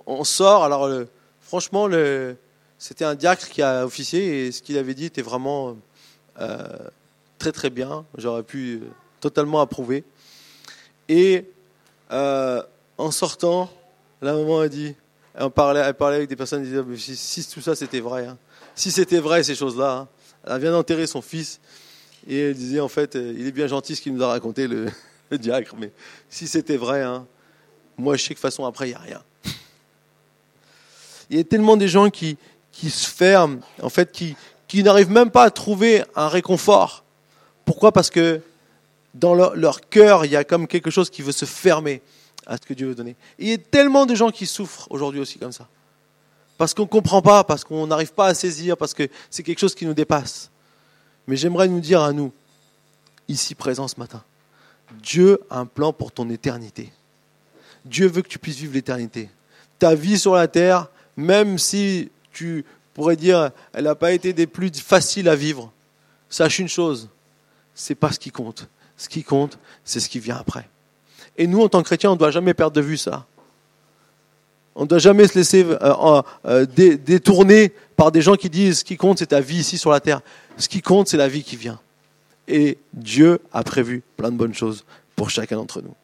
[SPEAKER 1] on sort. Alors, le, franchement, le, c'était un diacre qui a officié et ce qu'il avait dit était vraiment euh, très très bien. J'aurais pu totalement approuver. Et euh, en sortant, la maman a dit, elle parlait, avec des personnes, elle disait, si, tout ça c'était vrai, hein. si c'était vrai ces choses-là, hein. elle vient d'enterrer son fils, et elle disait, en fait, euh, il est bien gentil ce qu'il nous a raconté, le, diacre, mais si c'était vrai, hein, moi je sais que de toute façon après il n'y a rien. Il y a tellement de gens qui, qui se ferment, en fait, qui, qui n'arrivent même pas à trouver un réconfort. Pourquoi? Parce que dans leur, leur cœur, il y a comme quelque chose qui veut se fermer à ce que Dieu veut donner. il y a tellement de gens qui souffrent aujourd'hui aussi comme ça. Parce qu'on ne comprend pas, parce qu'on n'arrive pas à saisir, parce que c'est quelque chose qui nous dépasse. Mais j'aimerais nous dire à nous, ici présents ce matin, Dieu a un plan pour ton éternité. Dieu veut que tu puisses vivre l'éternité. Ta vie sur la terre, même si tu pourrais dire elle n'a pas été des plus faciles à vivre, sache une chose, c'est pas ce qui compte. Ce qui compte, c'est ce qui vient après. Et nous, en tant que chrétiens, on ne doit jamais perdre de vue ça. On ne doit jamais se laisser euh, euh, détourner par des gens qui disent ce qui compte, c'est ta vie ici sur la terre. Ce qui compte, c'est la vie qui vient. Et Dieu a prévu plein de bonnes choses pour chacun d'entre nous.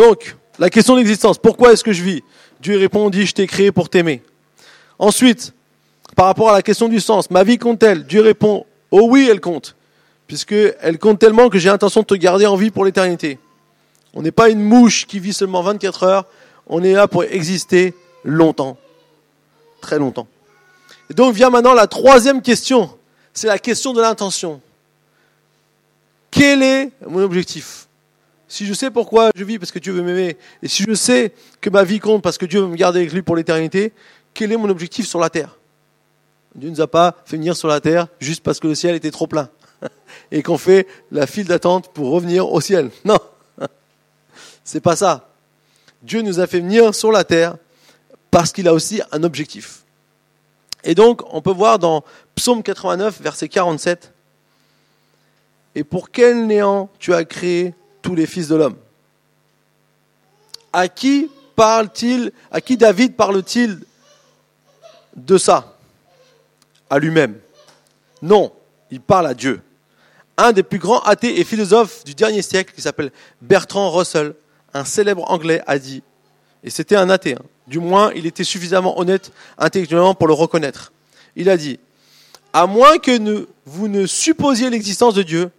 [SPEAKER 1] Donc, la question de l'existence, pourquoi est-ce que je vis? Dieu répond, dit, je t'ai créé pour t'aimer. Ensuite, par rapport à la question du sens, ma vie compte-t-elle? Dieu répond, oh oui, elle compte, puisqu'elle compte tellement que j'ai l'intention de te garder en vie pour l'éternité. On n'est pas une mouche qui vit seulement 24 heures, on est là pour exister longtemps, très longtemps. Et donc vient maintenant la troisième question, c'est la question de l'intention. Quel est mon objectif? Si je sais pourquoi je vis parce que Dieu veut m'aimer, et si je sais que ma vie compte parce que Dieu veut me garder avec lui pour l'éternité, quel est mon objectif sur la terre? Dieu ne nous a pas fait venir sur la terre juste parce que le ciel était trop plein et qu'on fait la file d'attente pour revenir au ciel. Non, c'est pas ça. Dieu nous a fait venir sur la terre parce qu'il a aussi un objectif. Et donc, on peut voir dans Psaume 89, verset 47, Et pour quel néant tu as créé tous les fils de l'homme À qui parle-t-il À qui David parle-t-il de ça? À lui-même Non, il parle à Dieu. Un des plus grands athées et philosophes du dernier siècle, qui s'appelle Bertrand Russell, un célèbre anglais, a dit, et c'était un athée, hein, du moins il était suffisamment honnête intellectuellement pour le reconnaître. Il a dit, à moins que vous ne supposiez l'existence de Dieu,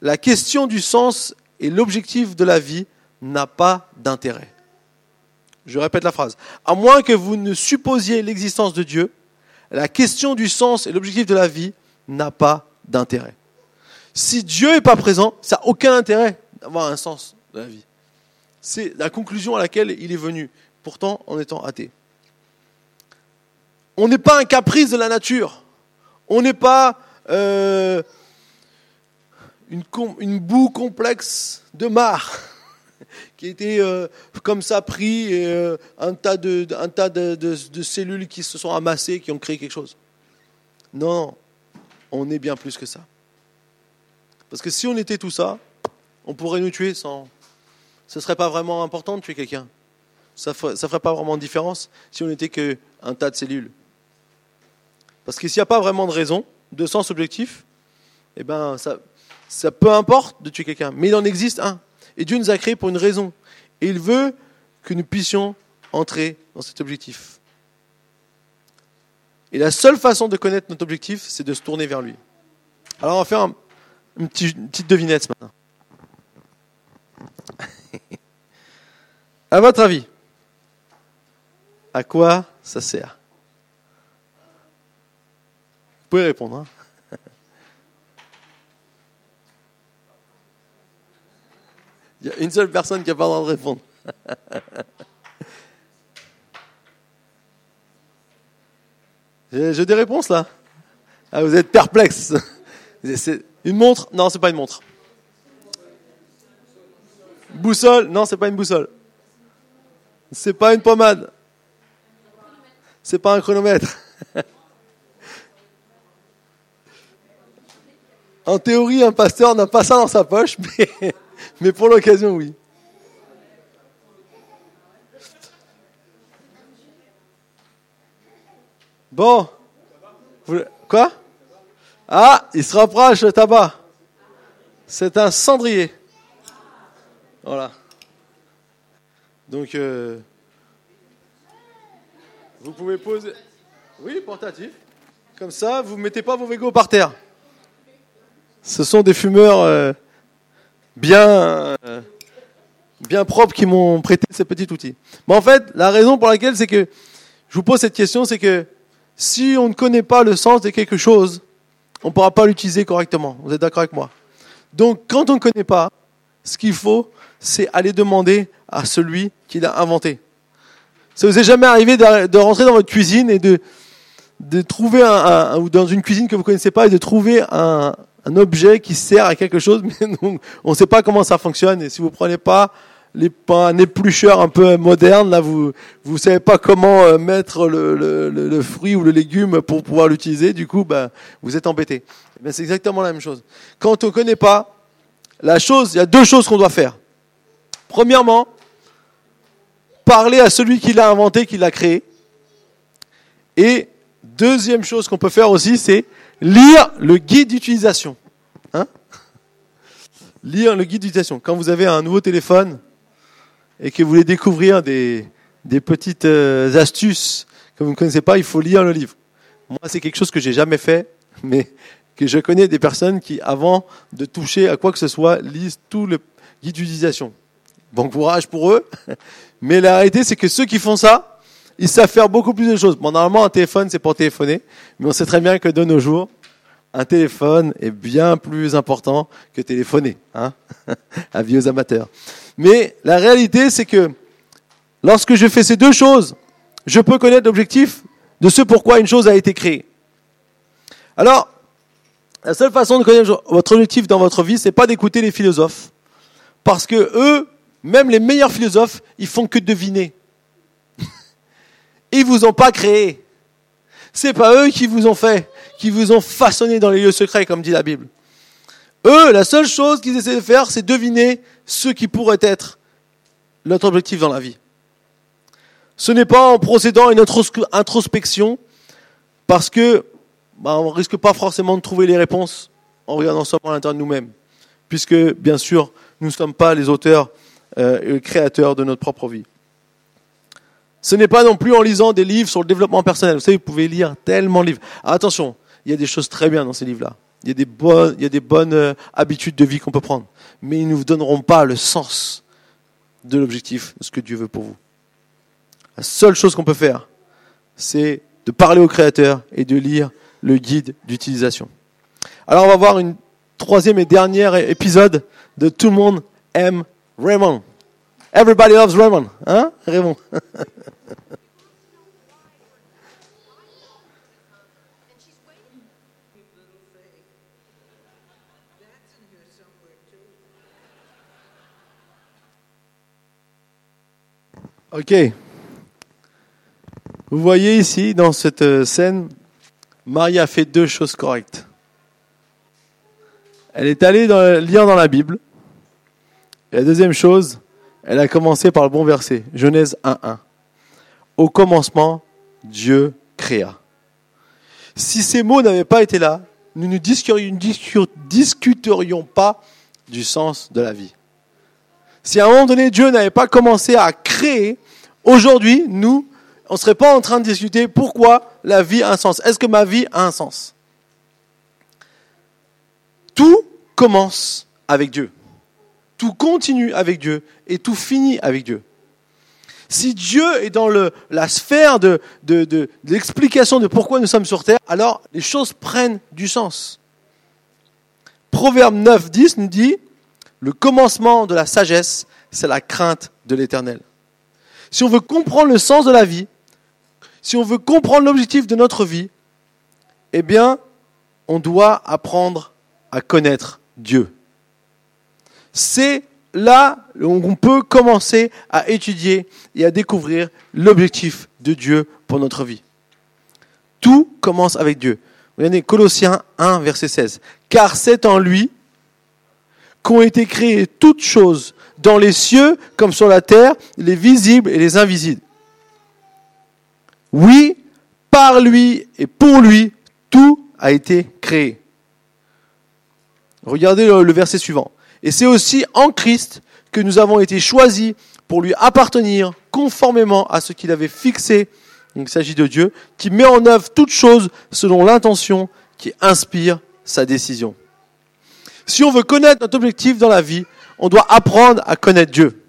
[SPEAKER 1] la question du sens et l'objectif de la vie n'a pas d'intérêt. Je répète la phrase. À moins que vous ne supposiez l'existence de Dieu, la question du sens et l'objectif de la vie n'a pas d'intérêt. Si Dieu n'est pas présent, ça n'a aucun intérêt d'avoir un sens de la vie. C'est la conclusion à laquelle il est venu, pourtant en étant athée. On n'est pas un caprice de la nature. On n'est pas euh, une, boue complexe de marre qui été euh, comme ça pris et euh, un tas, de, cellules qui se sont amassées, qui ont créé quelque chose. Non, on est bien plus que ça. Parce que si on était tout ça, on pourrait nous tuer sans. Ce ne serait pas vraiment important de tuer quelqu'un. Ça ne ferait, ferait pas vraiment de différence si on n'était qu'un tas de cellules. Parce que s'il n'y a pas vraiment de raison, de sens objectif, eh ben, ça, ça peu importe de tuer quelqu'un. Mais il en existe un. Et Dieu nous a créés pour une raison. Et il veut que nous puissions entrer dans cet objectif. Et la seule façon de connaître notre objectif, c'est de se tourner vers lui. Alors on va faire une, petite, une petite devinette ce matin. à votre avis, à quoi ça sert? Pouvez répondre. Hein. Il y a une seule personne qui n'a pas le droit de répondre. J'ai des réponses là. Ah, vous êtes perplexe. Une montre? Non, c'est pas une montre. Boussole? Non, c'est pas une boussole. C'est pas une pommade. C'est pas un chronomètre. En théorie, un pasteur n'a pas ça dans sa poche, mais, mais pour l'occasion, oui. Bon. Quoi? Ah, il se rapproche, le tabac. C'est un cendrier. Voilà. Donc, euh, vous pouvez poser. Oui, portatif. Comme ça, vous ne mettez pas vos végos par terre. Ce sont des fumeurs euh, bien, euh, bien propres qui m'ont prêté ce petit outil. Mais en fait, la raison pour laquelle c'est que je vous pose cette question, c'est que si on ne connaît pas le sens de quelque chose, on ne pourra pas l'utiliser correctement. Vous êtes d'accord avec moi? Donc, quand on ne connaît pas, ce qu'il faut, c'est aller demander à celui qui l'a inventé. Ça vous est jamais arrivé de, rentrer dans votre cuisine et de, de trouver un, ou dans une cuisine que vous connaissez pas et de trouver un, un objet qui sert à quelque chose, mais on ne sait pas comment ça fonctionne. Et si vous prenez pas les, un éplucheur un peu moderne, là, vous vous savez pas comment euh, mettre le, fruit ou le légume pour pouvoir l'utiliser, du coup, ben, vous êtes embêté. Ben, c'est exactement la même chose. Quand on ne connaît pas la chose, il y a deux choses qu'on doit faire. Premièrement, parler à celui qui l'a inventé, qui l'a créé. Et deuxième chose qu'on peut faire aussi, c'est lire le guide d'utilisation. Hein lire le guide d'utilisation. Quand vous avez un nouveau téléphone et que vous voulez découvrir des, des petites euh, astuces que vous ne connaissez pas, il faut lire le livre. Moi, c'est quelque chose que j'ai jamais fait, mais que je connais des personnes qui, avant de toucher à quoi que ce soit, lisent tout le guide d'utilisation. Bon courage pour eux. Mais la réalité, c'est que ceux qui font ça, ils savent faire beaucoup plus de choses. Bon, normalement, un téléphone, c'est pour téléphoner. Mais on sait très bien que de nos jours, un téléphone est bien plus important que téléphoner. Hein un vieux amateur. Mais la réalité, c'est que lorsque je fais ces deux choses, je peux connaître l'objectif de ce pourquoi une chose a été créée. Alors, la seule façon de connaître votre objectif dans votre vie, c'est pas d'écouter les philosophes. Parce que eux, même les meilleurs philosophes, ils font que deviner. Ils vous ont pas créé. C'est pas eux qui vous ont fait, qui vous ont façonné dans les lieux secrets, comme dit la Bible. Eux, la seule chose qu'ils essaient de faire, c'est deviner ce qui pourrait être notre objectif dans la vie. Ce n'est pas en procédant à une introspection, parce que bah, on risque pas forcément de trouver les réponses en regardant seulement à l'intérieur de nous-mêmes, puisque bien sûr, nous ne sommes pas les auteurs euh, et les créateurs de notre propre vie. Ce n'est pas non plus en lisant des livres sur le développement personnel. Vous savez, vous pouvez lire tellement de livres. attention, il y a des choses très bien dans ces livres-là. Il y a des bonnes, il y a des bonnes euh, habitudes de vie qu'on peut prendre. Mais ils ne vous donneront pas le sens de l'objectif, de ce que Dieu veut pour vous. La seule chose qu'on peut faire, c'est de parler au Créateur et de lire le guide d'utilisation. Alors on va voir une troisième et dernière épisode de Tout le monde aime Raymond. Everybody loves Raymond. Hein, Raymond? Ok. Vous voyez ici, dans cette euh, scène, Marie a fait deux choses correctes. Elle est allée lire dans la Bible. Et la deuxième chose, elle a commencé par le bon verset, Genèse 1.1. Au commencement, Dieu créa. Si ces mots n'avaient pas été là, nous ne discuterions pas du sens de la vie. Si à un moment donné Dieu n'avait pas commencé à créer, aujourd'hui, nous, on ne serait pas en train de discuter pourquoi la vie a un sens. Est-ce que ma vie a un sens? Tout commence avec Dieu. Tout continue avec Dieu et tout finit avec Dieu. Si Dieu est dans le, la sphère de, de l'explication de pourquoi nous sommes sur terre, alors les choses prennent du sens. Proverbe 9, 10 nous dit, le commencement de la sagesse, c'est la crainte de l'éternel. Si on veut comprendre le sens de la vie, si on veut comprendre l'objectif de notre vie, eh bien, on doit apprendre à connaître Dieu. C'est là où on peut commencer à étudier et à découvrir l'objectif de Dieu pour notre vie. Tout commence avec Dieu. Regardez Colossiens 1, verset 16. Car c'est en lui qu'ont été créées toutes choses, dans les cieux comme sur la terre, les visibles et les invisibles oui, par lui et pour lui, tout a été créé. Regardez le, verset suivant. Et c'est aussi en Christ que nous avons été choisis pour lui appartenir conformément à ce qu'il avait fixé. il s'agit de Dieu, qui met en œuvre toutes choses selon l'intention qui inspire sa décision. Si on veut connaître notre objectif dans la vie, on doit apprendre à connaître Dieu.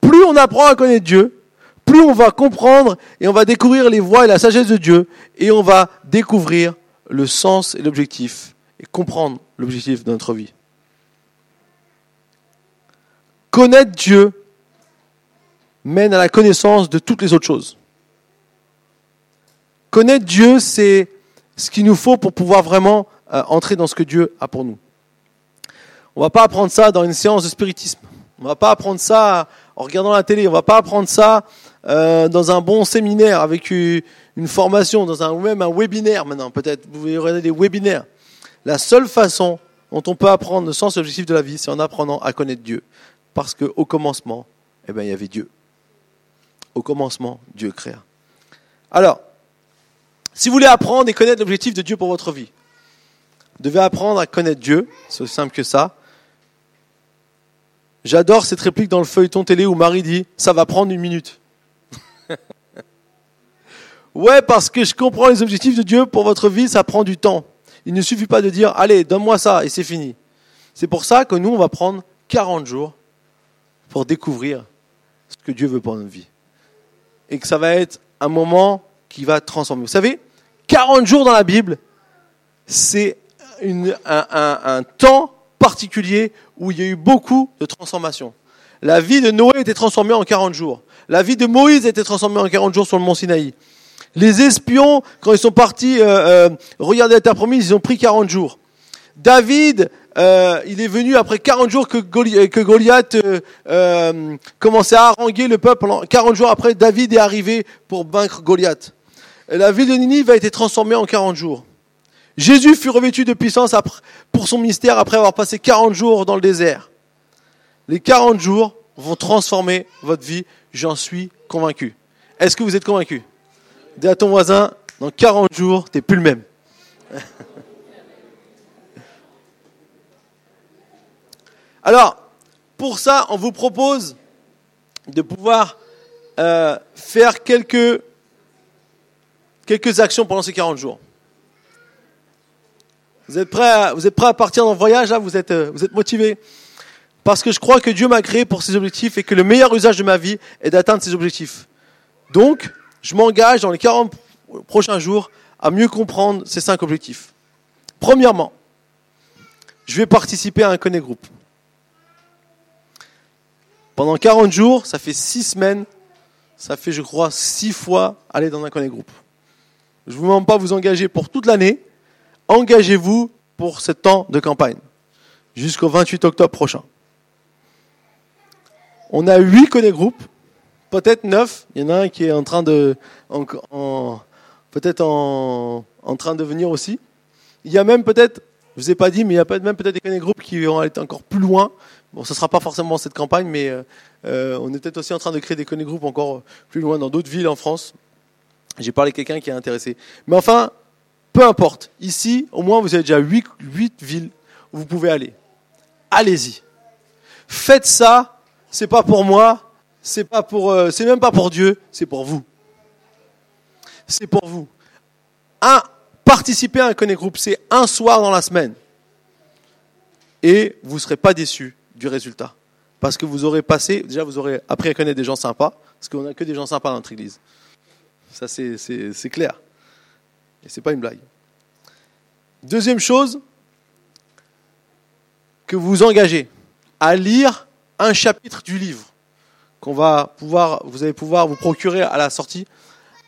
[SPEAKER 1] Plus on apprend à connaître Dieu, plus on va comprendre et on va découvrir les voies et la sagesse de Dieu, et on va découvrir le sens et l'objectif, et comprendre l'objectif de notre vie. Connaître Dieu mène à la connaissance de toutes les autres choses. Connaître Dieu, c'est ce qu'il nous faut pour pouvoir vraiment euh, entrer dans ce que Dieu a pour nous. On va pas apprendre ça dans une séance de spiritisme. On va pas apprendre ça en regardant la télé. On va pas apprendre ça euh, dans un bon séminaire avec une, formation, dans un ou même un webinaire maintenant. Peut-être vous verrez des webinaires. La seule façon dont on peut apprendre le sens et l'objectif de la vie, c'est en apprenant à connaître Dieu. Parce qu'au commencement, eh ben, il y avait Dieu. Au commencement, Dieu créa. Alors, si vous voulez apprendre et connaître l'objectif de Dieu pour votre vie, vous devez apprendre à connaître Dieu, c'est aussi simple que ça. J'adore cette réplique dans le feuilleton télé où Marie dit Ça va prendre une minute. ouais, parce que je comprends les objectifs de Dieu pour votre vie, ça prend du temps. Il ne suffit pas de dire Allez, donne-moi ça et c'est fini. C'est pour ça que nous, on va prendre 40 jours pour découvrir ce que Dieu veut pour notre vie. Et que ça va être un moment qui va transformer. Vous savez, 40 jours dans la Bible, c'est un, un, temps particulier où il y a eu beaucoup de transformations. La vie de Noé été transformée en 40 jours. La vie de Moïse été transformée en 40 jours sur le mont Sinaï. Les espions, quand ils sont partis euh, euh, regarder la terre promise, ils ont pris 40 jours. David, euh, il est venu après 40 jours que, Goliath commençait à haranguer le peuple. 40 jours après, David est arrivé pour vaincre Goliath. La ville de Ninive a été transformée en 40 jours. Jésus fut revêtu de puissance pour son ministère après avoir passé 40 jours dans le désert. Les 40 jours vont transformer votre vie, j'en suis convaincu. Est-ce que vous êtes convaincu? Dis à ton voisin, dans 40 jours, tu n'es plus le même. Alors, pour ça, on vous propose de pouvoir euh, faire quelques, quelques actions pendant ces 40 jours. Vous êtes prêts à, vous êtes prêts à partir dans le voyage, là? Vous êtes, euh, vous êtes motivés? Parce que je crois que Dieu m'a créé pour ces objectifs et que le meilleur usage de ma vie est d'atteindre ces objectifs. Donc, je m'engage dans les 40 prochains jours à mieux comprendre ces cinq objectifs. Premièrement, je vais participer à un Connect Group. Pendant 40 jours, ça fait 6 semaines, ça fait, je crois, 6 fois aller dans un Connect Group. Je ne vous demande pas de vous engager pour toute l'année, engagez-vous pour ce temps de campagne, jusqu'au 28 octobre prochain. On a huit connect groupes, peut-être neuf. Il y en a un qui est en train de, venir aussi. Il y a même peut-être, je vous ai pas dit, mais il y a même peut-être des connect groupes qui vont aller encore plus loin. Bon, ce ne sera pas forcément cette campagne, mais euh, euh, on est peut-être aussi en train de créer des connect groupes encore plus loin dans d'autres villes en France. J'ai parlé à quelqu'un qui est intéressé. Mais enfin, peu importe. Ici, au moins, vous avez déjà 8, villes où vous pouvez aller. Allez-y. Faites ça. C'est pas pour moi. C'est pas pour, euh, c'est même pas pour Dieu. C'est pour vous. C'est pour vous. Un, participer à un Connect Group, c'est un soir dans la semaine. Et vous ne serez pas déçu du résultat. Parce que vous aurez passé, déjà vous aurez appris à connaître des gens sympas, parce qu'on n'a que des gens sympas dans notre église. Ça, c'est clair. Et ce n'est pas une blague. Deuxième chose, que vous vous engagez à lire un chapitre du livre qu'on va pouvoir, vous allez pouvoir vous procurer à la sortie.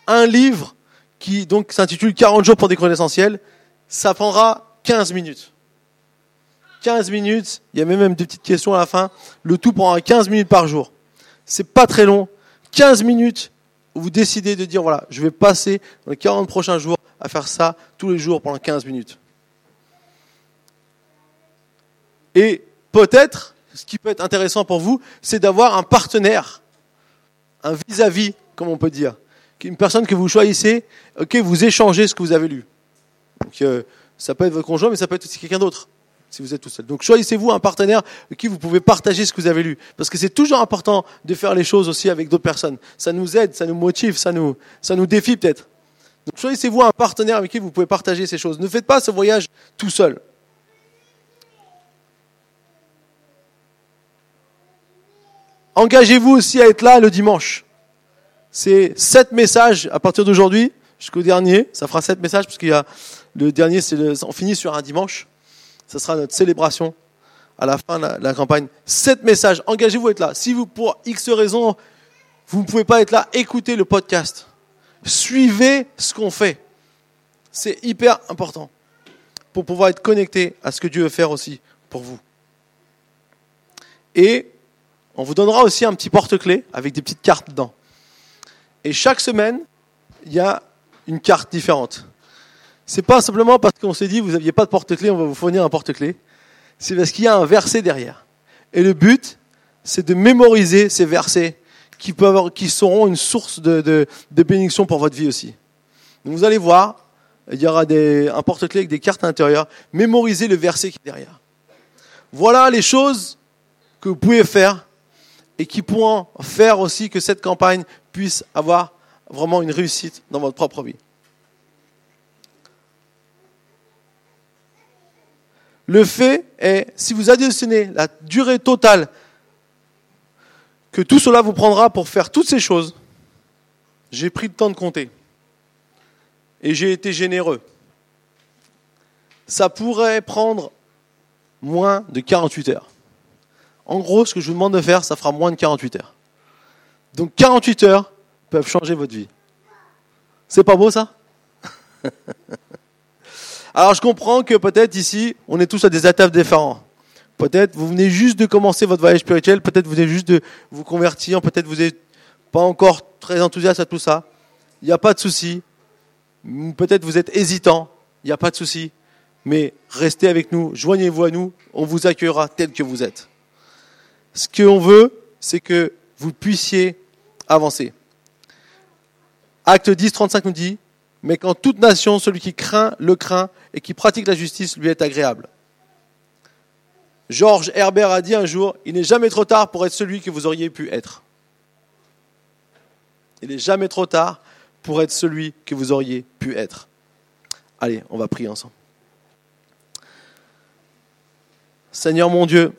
[SPEAKER 1] Un livre qui donc s'intitule 40 jours pour découvrir l'essentiel. Ça prendra 15 minutes. 15 minutes, il y a même des petites questions à la fin. Le tout prendra 15 minutes par jour. C'est pas très long. 15 minutes, vous décidez de dire voilà, je vais passer dans les 40 prochains jours à faire ça tous les jours pendant 15 minutes. Et peut-être, ce qui peut être intéressant pour vous, c'est d'avoir un partenaire, un vis-à-vis, comme on peut dire. Une personne que vous choisissez, ok, vous échangez ce que vous avez lu. Donc, euh, ça peut être votre conjoint, mais ça peut être aussi quelqu'un d'autre, si vous êtes tout seul. Donc choisissez-vous un partenaire avec qui vous pouvez partager ce que vous avez lu. Parce que c'est toujours important de faire les choses aussi avec d'autres personnes. Ça nous aide, ça nous motive, ça nous, ça nous défie peut-être. Donc choisissez-vous un partenaire avec qui vous pouvez partager ces choses. Ne faites pas ce voyage tout seul. Engagez-vous aussi à être là le dimanche. C'est sept messages à partir d'aujourd'hui jusqu'au dernier. Ça fera sept messages parce qu'il y a le dernier, c'est on finit sur un dimanche. Ce sera notre célébration à la fin de la, la campagne. Sept messages. Engagez-vous à être là. Si vous, pour X raisons, vous ne pouvez pas être là, écoutez le podcast. Suivez ce qu'on fait. C'est hyper important. pour pouvoir être connecté à ce que Dieu veut faire aussi pour vous. Et on vous donnera aussi un petit porte-clés avec des petites cartes dedans. Et chaque semaine, il y a une carte différente. C'est pas simplement parce qu'on s'est dit vous n'aviez pas de porte-clés, on va vous fournir un porte-clés. C'est parce qu'il y a un verset derrière. Et le but, c'est de mémoriser ces versets qui, peuvent, qui seront une source de, de, bénédiction pour votre vie aussi. Donc vous allez voir, il y aura des, un porte-clés avec des cartes à l'intérieur. Mémorisez le verset qui est derrière. Voilà les choses que vous pouvez faire et qui pourront faire aussi que cette campagne puisse avoir vraiment une réussite dans votre propre vie. Le fait est, si vous additionnez la durée totale que tout cela vous prendra pour faire toutes ces choses, j'ai pris le temps de compter. Et j'ai été généreux. Ça pourrait prendre moins de 48 heures. En gros, ce que je vous demande de faire, ça fera moins de 48 heures. Donc 48 heures peuvent changer votre vie. C'est pas beau ça? Alors je comprends que peut-être ici, on est tous à des étapes différentes. Peut-être vous venez juste de commencer votre voyage spirituel, peut-être vous venez juste de vous convertir, peut-être vous n'êtes pas encore très enthousiaste à tout ça. Il n'y a pas de souci. Peut-être vous êtes hésitant, il n'y a pas de souci. Mais restez avec nous, joignez-vous à nous, on vous accueillera tel que vous êtes. Ce qu'on veut, c'est que vous puissiez avancer. Acte 10, 35 nous dit, mais quand toute nation, celui qui craint, le craint, et qui pratique la justice lui est agréable. Georges Herbert a dit un jour, il n'est jamais trop tard pour être celui que vous auriez pu être. Il n'est jamais trop tard pour être celui que vous auriez pu être. Allez, on va prier ensemble. Seigneur mon Dieu,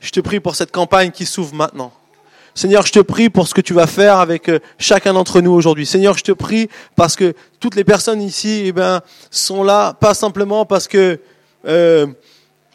[SPEAKER 1] je te prie pour cette campagne qui s'ouvre maintenant. Seigneur, je te prie pour ce que tu vas faire avec euh, chacun d'entre nous aujourd'hui. Seigneur, je te prie parce que toutes les personnes ici eh ben, sont là, pas simplement parce que euh,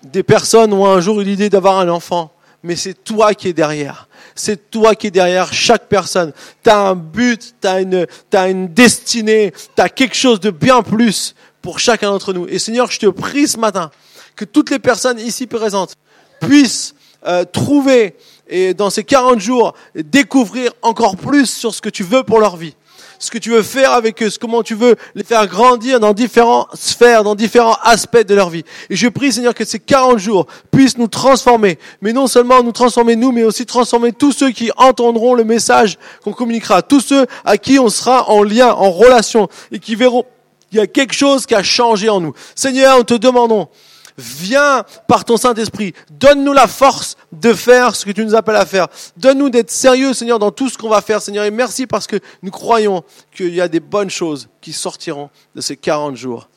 [SPEAKER 1] des personnes ont un jour eu l'idée d'avoir un enfant, mais c'est toi qui es derrière. C'est toi qui es derrière chaque personne. Tu as un but, tu as une, as une destinée, tu as quelque chose de bien plus pour chacun d'entre nous. Et Seigneur, je te prie ce matin que toutes les personnes ici présentes puissent euh, trouver et dans ces 40 jours découvrir encore plus sur ce que tu veux pour leur vie ce que tu veux faire avec eux, comment tu veux les faire grandir dans différentes sphères, dans différents aspects de leur vie. Et je prie, Seigneur, que ces 40 jours puissent nous transformer, mais non seulement nous transformer nous, mais aussi transformer tous ceux qui entendront le message qu'on communiquera, tous ceux à qui on sera en lien, en relation, et qui verront qu'il y a quelque chose qui a changé en nous. Seigneur, nous te demandons Viens par ton Saint-Esprit. Donne-nous la force de faire ce que tu nous appelles à faire. Donne-nous d'être sérieux, Seigneur, dans tout ce qu'on va faire, Seigneur. Et merci parce que nous croyons qu'il y a des bonnes choses qui sortiront de ces 40 jours.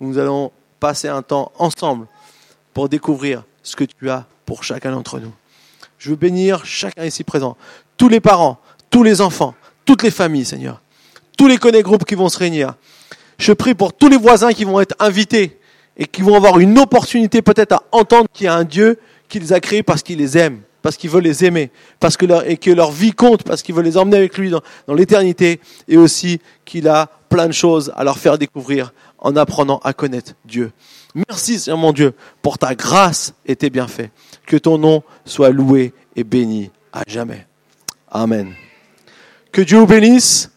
[SPEAKER 1] Nous allons passer un temps ensemble pour découvrir ce que tu as pour chacun d'entre nous. Je veux bénir chacun ici présent, tous les parents, tous les enfants, toutes les familles, Seigneur, tous les connais groupes qui vont se réunir. Je prie pour tous les voisins qui vont être invités et qui vont avoir une opportunité peut-être à entendre qu'il y a un Dieu qui les a créés parce qu'il les aime, parce qu'il veut les aimer, parce que et que leur vie compte, parce qu'il veut les emmener avec lui dans, dans l'éternité, et aussi qu'il a plein de choses à leur faire découvrir en apprenant à connaître Dieu. Merci Seigneur mon Dieu pour ta grâce et tes bienfaits. Que ton nom soit loué et béni à jamais. Amen. Que Dieu vous bénisse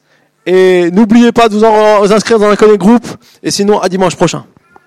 [SPEAKER 1] et n'oubliez pas de vous, inscrire dans un connect groupe et sinon à dimanche prochain.